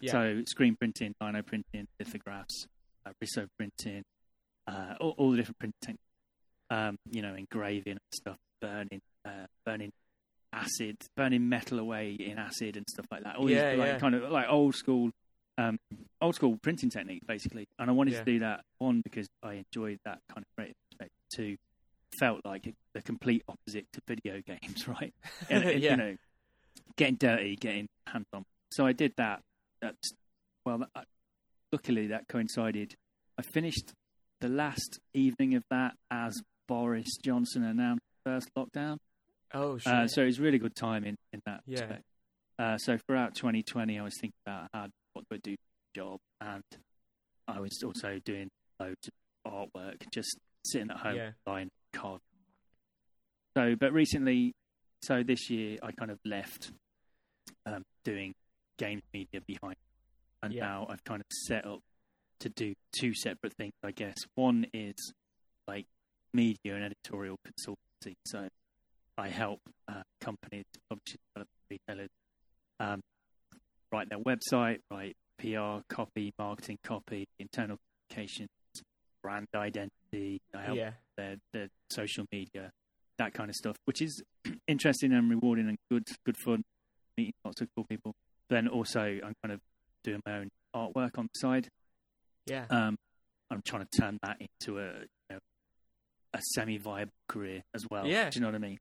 Yeah. So screen printing, lino printing, lithographs, uh, riso printing, uh, all, all the different printing techniques. You know, engraving and stuff, burning, uh, burning acid, burning metal away in acid and stuff like that. All Yeah, these like yeah. kind of like old school, um, old school printing technique, basically. And I wanted Yeah. to do that one because I enjoyed that kind of creative aspect. Two, felt like the complete opposite to video games, right? And, Yeah. You know, getting dirty, getting hands on. So I did that. That's well. That, luckily, that coincided. I finished the last evening of that Boris Johnson announced first lockdown. oh, shit. Uh, so it was really good timing in that Yeah. respect. Uh, so throughout 2020, I was thinking about how what do I do for job, and I was also doing loads of artwork, just sitting at home Yeah. buying cards. So, but recently, so this year, I kind of left um, doing games media behind, and Yeah. now I've kind of set up to do two separate things. I guess one is like media and editorial consultancy. So I help uh, companies, publishers, retailers um, write their website, write PR copy, marketing copy, internal communications, brand identity. I help yeah, their, their social media, that kind of stuff, which is interesting and rewarding and good, good fun, meeting lots of cool people. Then also, I'm kind of doing my own artwork on the side. yeah. Um, I'm trying to turn that into a you know, a semi-viable career as well. Yeah. do you know what I mean?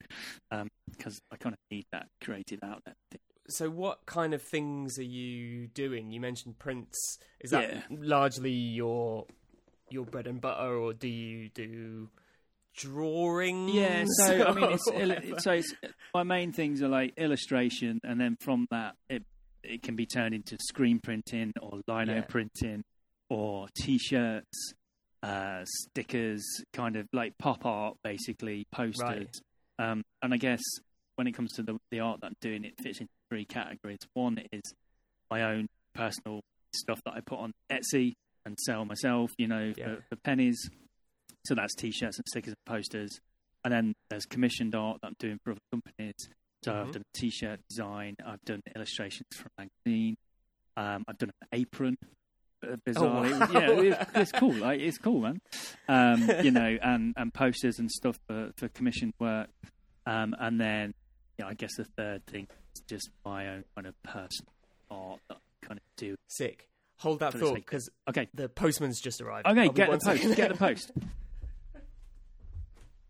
Um, because I kind of need that creative outlet. So, what kind of things are you doing? You mentioned prints. Is that Yeah. largely your your bread and butter, or do you do drawings? Yeah, so I mean, it's, so it's, my main things are like illustration, and then from that, it it can be turned into screen printing or lino Yeah. printing or t-shirts, uh, stickers, kind of like pop art, basically posters. Right. Um, and I guess when it comes to the the art that I'm doing, it fits into three categories. One is my own personal stuff that I put on Etsy and sell myself, you know, Yeah. for, for pennies. So that's t-shirts and stickers and posters. And then there's commissioned art that I'm doing for other companies. So Mhm. I've done a t-shirt design. I've done illustrations for a magazine. Um, I've done an apron. Bizarrely, Oh, wow. yeah, it, it's cool. Like it's cool, man. Um, you know, and, and posters and stuff for, for commissioned work. Um, and then, yeah, I guess the third thing is just my own kind of personal art that I kind of do. sick. Hold that thought because Okay, the postman's just arrived. okay, I'll get the post. second. Get the post.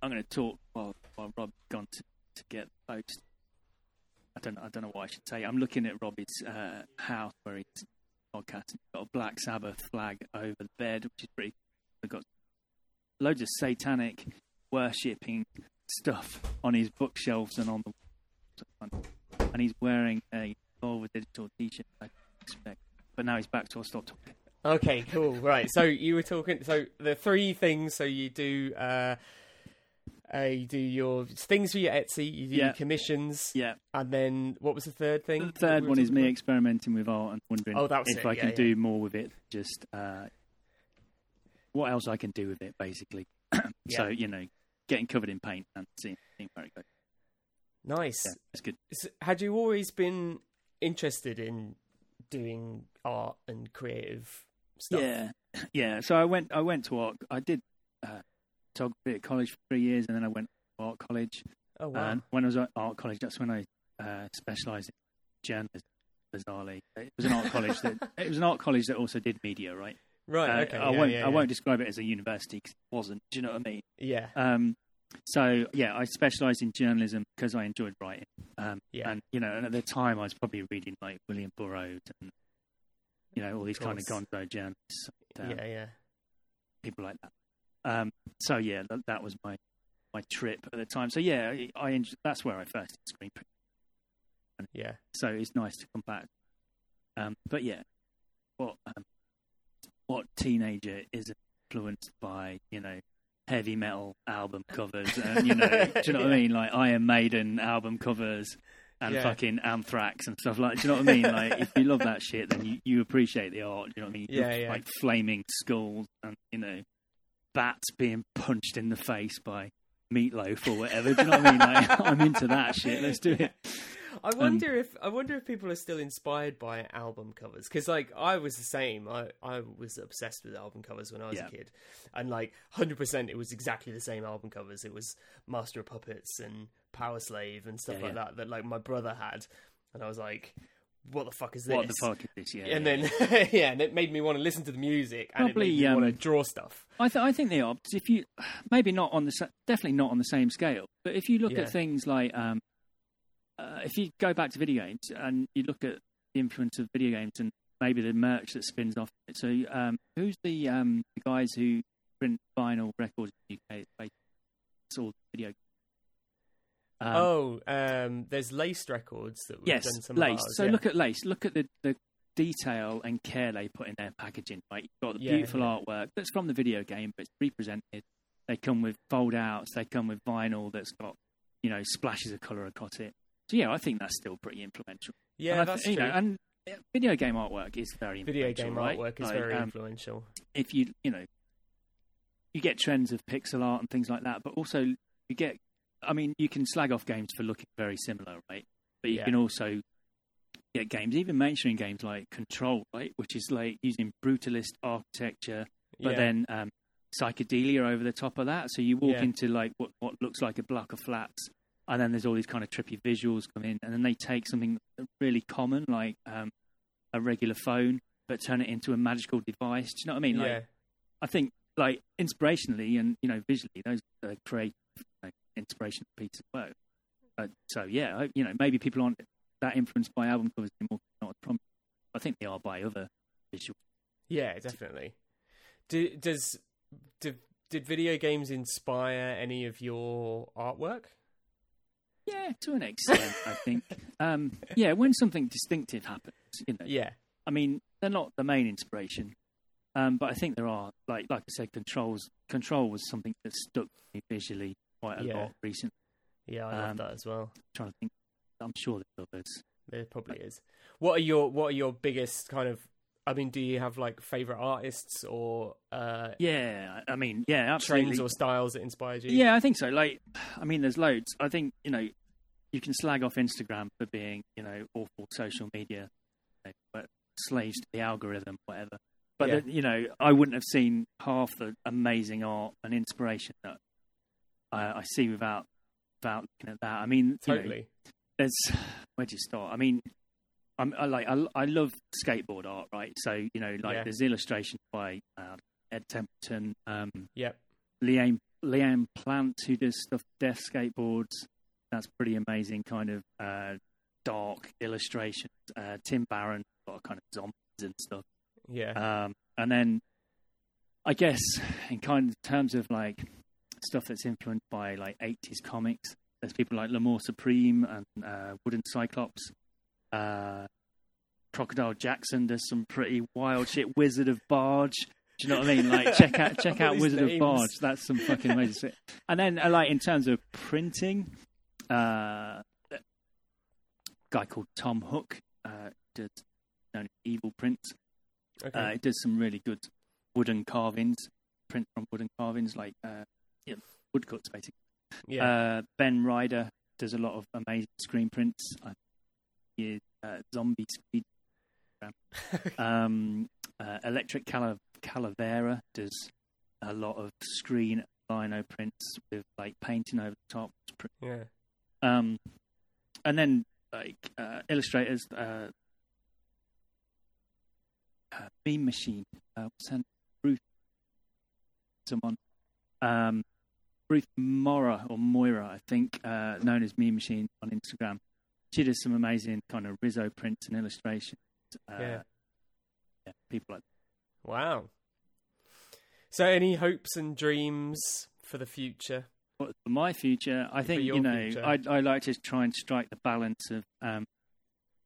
I'm going to talk while while Rob's gone to, to get the post. I don't I don't know what I should say. I'm looking at Robbie's uh, house where he's podcast. He's got a Black Sabbath flag over the bed, which is pretty. We've got loads of satanic worshipping stuff on his bookshelves and on the and he's wearing a Devolver Digital t-shirt. I expect, but now he's back, so I'll stop talking. Okay, cool. Right. So you were talking. So the three things. So you do. Uh, uh, you do your things for your Etsy. You do Yeah. your commissions. Yeah, And then what was the third thing? the third we one is me about? experimenting with art and wondering Oh, if it, I yeah, can yeah. do more with it. Just uh, what else I can do with it, basically. So you know, getting covered in paint and seeing, seeing where it goes. Nice. It's good. S- Had you always been interested in doing art and creative stuff? Yeah, yeah. So I went. I went to art. I did uh, photography at college for three years, and then I went to art college. Oh wow. And when I was at art college, that's when I uh, specialised in journalism. Bizarrely, it was an art college that it was an art college that also did media, right? right. Uh, okay. I yeah, won't. yeah, I won't describe it as a university because it wasn't. Do you know what I mean? Yeah. Um, so yeah, I specialised in journalism because I enjoyed writing. Um, Yeah. And you know, and at the time I was probably reading like William Burroughs and you know all these kind of gonzo journalists, um, yeah. Yeah. people like that. Um, so yeah, that, that was my my trip at the time. So yeah, I, I that's where I first did screen print. Yeah. So it's nice to come back. Um, but yeah, what um, what teenager is influenced by you know heavy metal album covers and you know do you know what I mean like Iron Maiden album covers and Yeah. fucking Anthrax and stuff like do you know what I mean like if you love that shit then you, you appreciate the art do you know what I mean Yeah, yeah. like flaming skulls and you know bats being punched in the face by meatloaf or whatever do you know what I mean like I'm into that shit let's do it I um, wonder if I wonder if people are still inspired by album covers because like I was the same. I I was obsessed with album covers when I was Yeah. a kid, and like hundred percent, it was exactly the same album covers. It was Master of Puppets and Powerslave and stuff Yeah, like yeah. that that like my brother had, and I was like, "What the fuck is this?" what the fuck is this yeah And yeah. then yeah, and it made me want to listen to the music, and Probably, it made me um, want to draw stuff. I, th- I think they are. If you, maybe not on the sa- definitely not on the same scale, but if you look Yeah. at things like, um, uh, if you go back to video games and you look at the influence of video games and maybe the merch that spins off it. So, um, who's the um, the guys who print vinyl records in the UK? It's all video. Um, oh, um, there's Laced Records that we've yes, done some lace. of ours, so yeah. look at lace. Look at the, the detail and care they put in their packaging. Right, you've got the Yeah, beautiful yeah. artwork that's from the video game, but it's represented. They come with fold outs. They come with vinyl that's got you know splashes of color across it. So yeah, I think that's still pretty influential. yeah, and that's th- you true. know, and video game artwork is very Video game right? artwork is Like, very um, influential. if you you know you get trends of pixel art and things like that, but also you get. I mean, you can slag off games for looking very similar, right? But you Yeah. can also get games, even mainstream games like Control, right, which is like using brutalist architecture, but yeah. then um, psychedelia over the top of that. So you walk Yeah. into like what what looks like a block of flats, and then there's all these kind of trippy visuals come in, and then they take something really common like um, a regular phone, but turn it into a magical device. Do you know what I mean? Like, yeah. I think like inspirationally and you know visually those are create pieces of work. Uh, so yeah, I, you know maybe people aren't that influenced by album covers anymore. Not prominent. I think they are by other visual. Yeah, definitely. Do, does do, did video games inspire any of your artwork? Yeah, to an extent, I think. Um, yeah, when something distinctive happens, you know, Yeah, I mean, they're not the main inspiration, um, but I think there are. Like, like I said, controls. Control was something that stuck me visually quite a Yeah. lot recently. yeah, I love Um, that as well. trying to think. I'm sure there's others. There probably is. What are your What are your biggest kind of? I mean, do you have like favorite artists or uh, Yeah, I mean, yeah, absolutely. or styles that inspired you? Yeah, I think so. Like, I mean, there's loads. I think you know, you can slag off Instagram for being you know awful social media, you know, but slaves to the algorithm, whatever. But Yeah. the- you know, I wouldn't have seen half the amazing art and inspiration that I, I see without without looking at that. I mean, you know, totally. there's where do you start? I mean, I'm I like I, I love skateboard art, right? So you know, like Yeah. there's illustrations by uh, Ed Templeton, um, Yep. Liam Liam Plant who does stuff death skateboards. That's pretty amazing kind of uh, dark illustrations. Uh, Tim Barron, a lot of kind of zombies and stuff. Yeah. Um, and then, I guess, in kind of terms of like stuff that's influenced by like 80s comics, there's people like L'Amour Supreme and uh, Wooden Cyclops. Uh, Crocodile Jackson does some pretty wild shit. Wizard of Barge. Do you know what I mean? Like, check out check out Wizard names. of Barge. That's some fucking amazing shit. And then, uh, like, in terms of printing, uh, a guy called Tom Hook uh, does known Evil Prints. okay. Uh, it does some really good wooden carvings, print from wooden carvings, like uh, yeah, woodcuts, basically. yeah. Uh, ben Ryder does a lot of amazing screen prints. I he is uh, Zombie Speed. Um, uh, Electric Cala- Calavera does a lot of screen lino prints with like painting over the top. Yeah. um, and then like uh, illustrators, uh, uh, Beam Machine, uh, someone, um, Ruth Mora or Moira, I think, uh, known as Meme Machine on Instagram. She does some amazing kind of riso prints and illustrations. Uh, Yeah. yeah, people like Wow. So, any hopes and dreams for the future? But for my future, I think you know. I I like to try and strike the balance of um,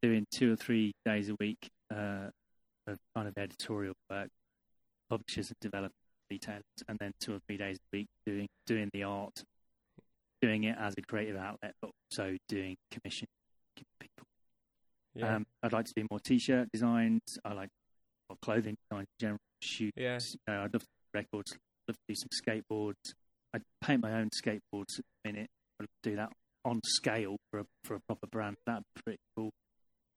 doing two or three days a week uh, of kind of editorial work, publishers and developers, retailers, and then two or three days a week doing doing the art, doing it as a creative outlet, but also doing commission people. Yeah. Um, I'd like to do more t-shirt designs. I like or clothing design in general. Shoot. Yeah. You know, I'd love to do records. Love to do some skateboards. I'd paint my own skateboards at the minute. I'd do that on scale for a for a proper brand. That'd be pretty cool.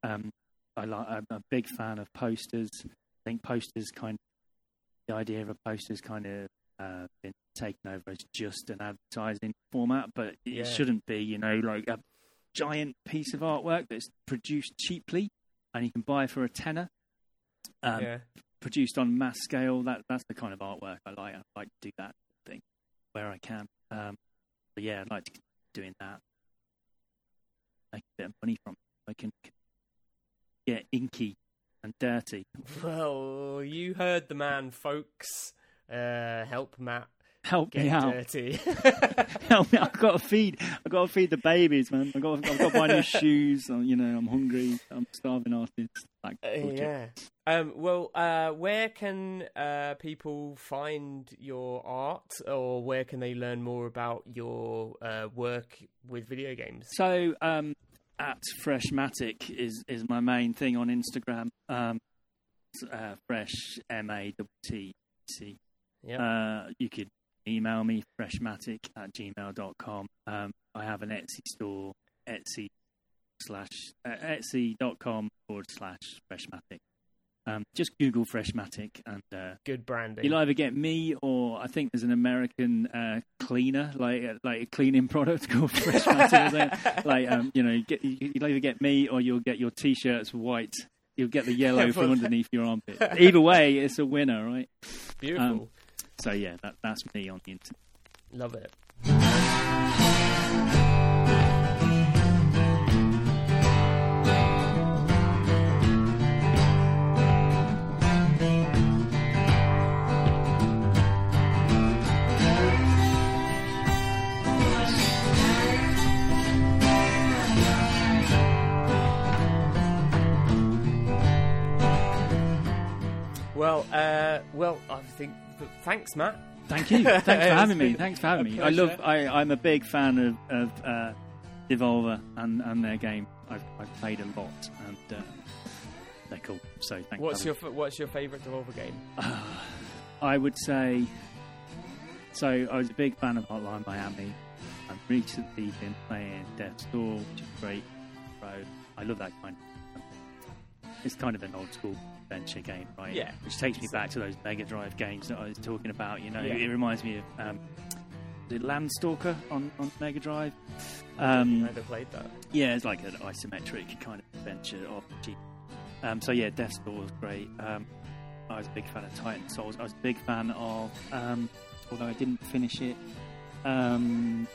Um, I like. I'm a big fan of posters. I think posters kind. The idea of a poster's kind of uh, been taken over as just an advertising format, but it Yeah. shouldn't be. You know, like a giant piece of artwork that's produced cheaply and you can buy for a tenner. Um, yeah. produced on mass scale. That that's the kind of artwork I like. I like to do that thing where I can. Um, but yeah, I'd like to doing that. Make a bit of money from it. I can get inky and dirty. Well, you heard the man, folks. Uh, help Matt Help get me out. dirty. Help me! I've got to feed. I've got to feed the babies, man. I've got. I've got to buy new shoes. uh, You know, I'm hungry. I'm starving artist. Like, Uh, yeah. Um, well, uh, where can uh, people find your art, or where can they learn more about your uh, work with video games? So um, at Freshmattic is is my main thing on Instagram. Um, uh, fresh M A T T C. Yeah. Uh, you could email me freshmattic at gmail.com. Um, I have an Etsy store, Etsy slash uh, Etsy.com forward slash freshmattic. Um, just Google Freshmattic and uh, Good branding. You'll either get me or I think there's an American uh, cleaner, like uh, like a cleaning product called Freshmatic. like um, you know, you get, you'll either get me or you'll get your t-shirts white. You'll get the yellow from underneath your armpit. Either way, it's a winner, right? Beautiful. um, So yeah, that, that's me on the internet. Love it. Well, uh, well, I think. Thanks, Matt. Thank you. Thanks for having me. Thanks for having a me. I love. I, I'm a big fan of of uh, Devolver and, and their game. I've, I've played a lot and uh, they're cool. So thanks. for What's your fa- What's your favourite Devolver game? I would say. So I was a big fan of Hotline Miami. I've recently been playing Death's Door, which is great. Road. I love that kind of. It's kind of an old school adventure game, right? Yeah. Which takes me back to those Mega Drive games that I was talking about. You know, Yeah. it reminds me of um, the Landstalker on on Mega Drive. Um, I Never played that. yeah, it's like an isometric kind of adventure RPG. Um, so yeah, Death Door was great. Um, I was a big fan of Titan Souls. I was a big fan of, um, although I didn't finish it, um,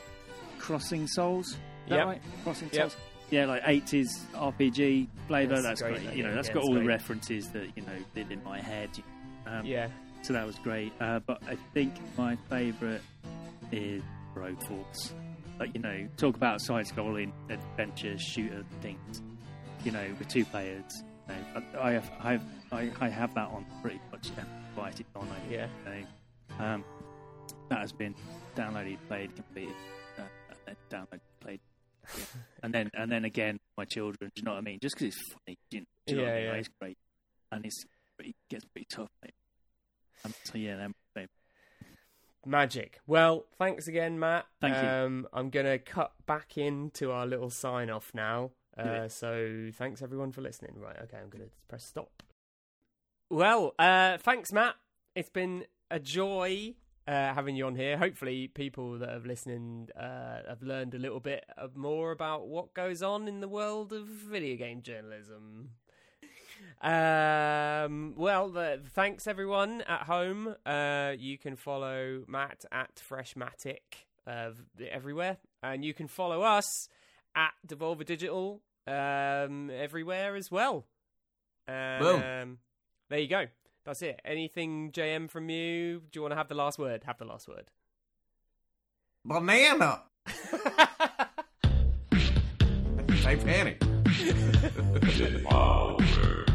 Crossing Souls. Yeah, right? Crossing Yep. Souls. Yeah, like eighties RPG flavour. That's That's, great, great. You know, that's yeah, got all the references that you know live in my head. Um, Yeah. So that was great. Uh, but I think my favourite is Broforce. Like you know, talk about side-scrolling adventure shooter things. You know, with two players. You know, I, I have I have I, I have that on pretty much on. I Yeah. um, that has been downloaded, played, completed, uh, downloaded, played. and then and then again, my children. Do you know what I mean? Just because it's funny, do you, do you know what I mean? yeah. Like, it's great, and it's it gets pretty tough. Mate. Um, so yeah, then. Magic. Well, thanks again, Matt. Thank you. um, I'm going to cut back into our little sign off now. Uh, so thanks everyone for listening. Right, okay, I'm going to press stop. Well, uh, thanks, Matt. It's been a joy uh, having you on here. Hopefully, people that have listened uh, have learned a little bit more about what goes on in the world of video game journalism. Um, well, the, thanks everyone at home. Uh, you can follow Matt at Freshmattic uh, everywhere, and you can follow us at Devolver Digital um, everywhere as well. Um, there you go. That's it. Anything, JM, from you? Do you want to have the last word? Have the last word. Banana. Titanic. Devolver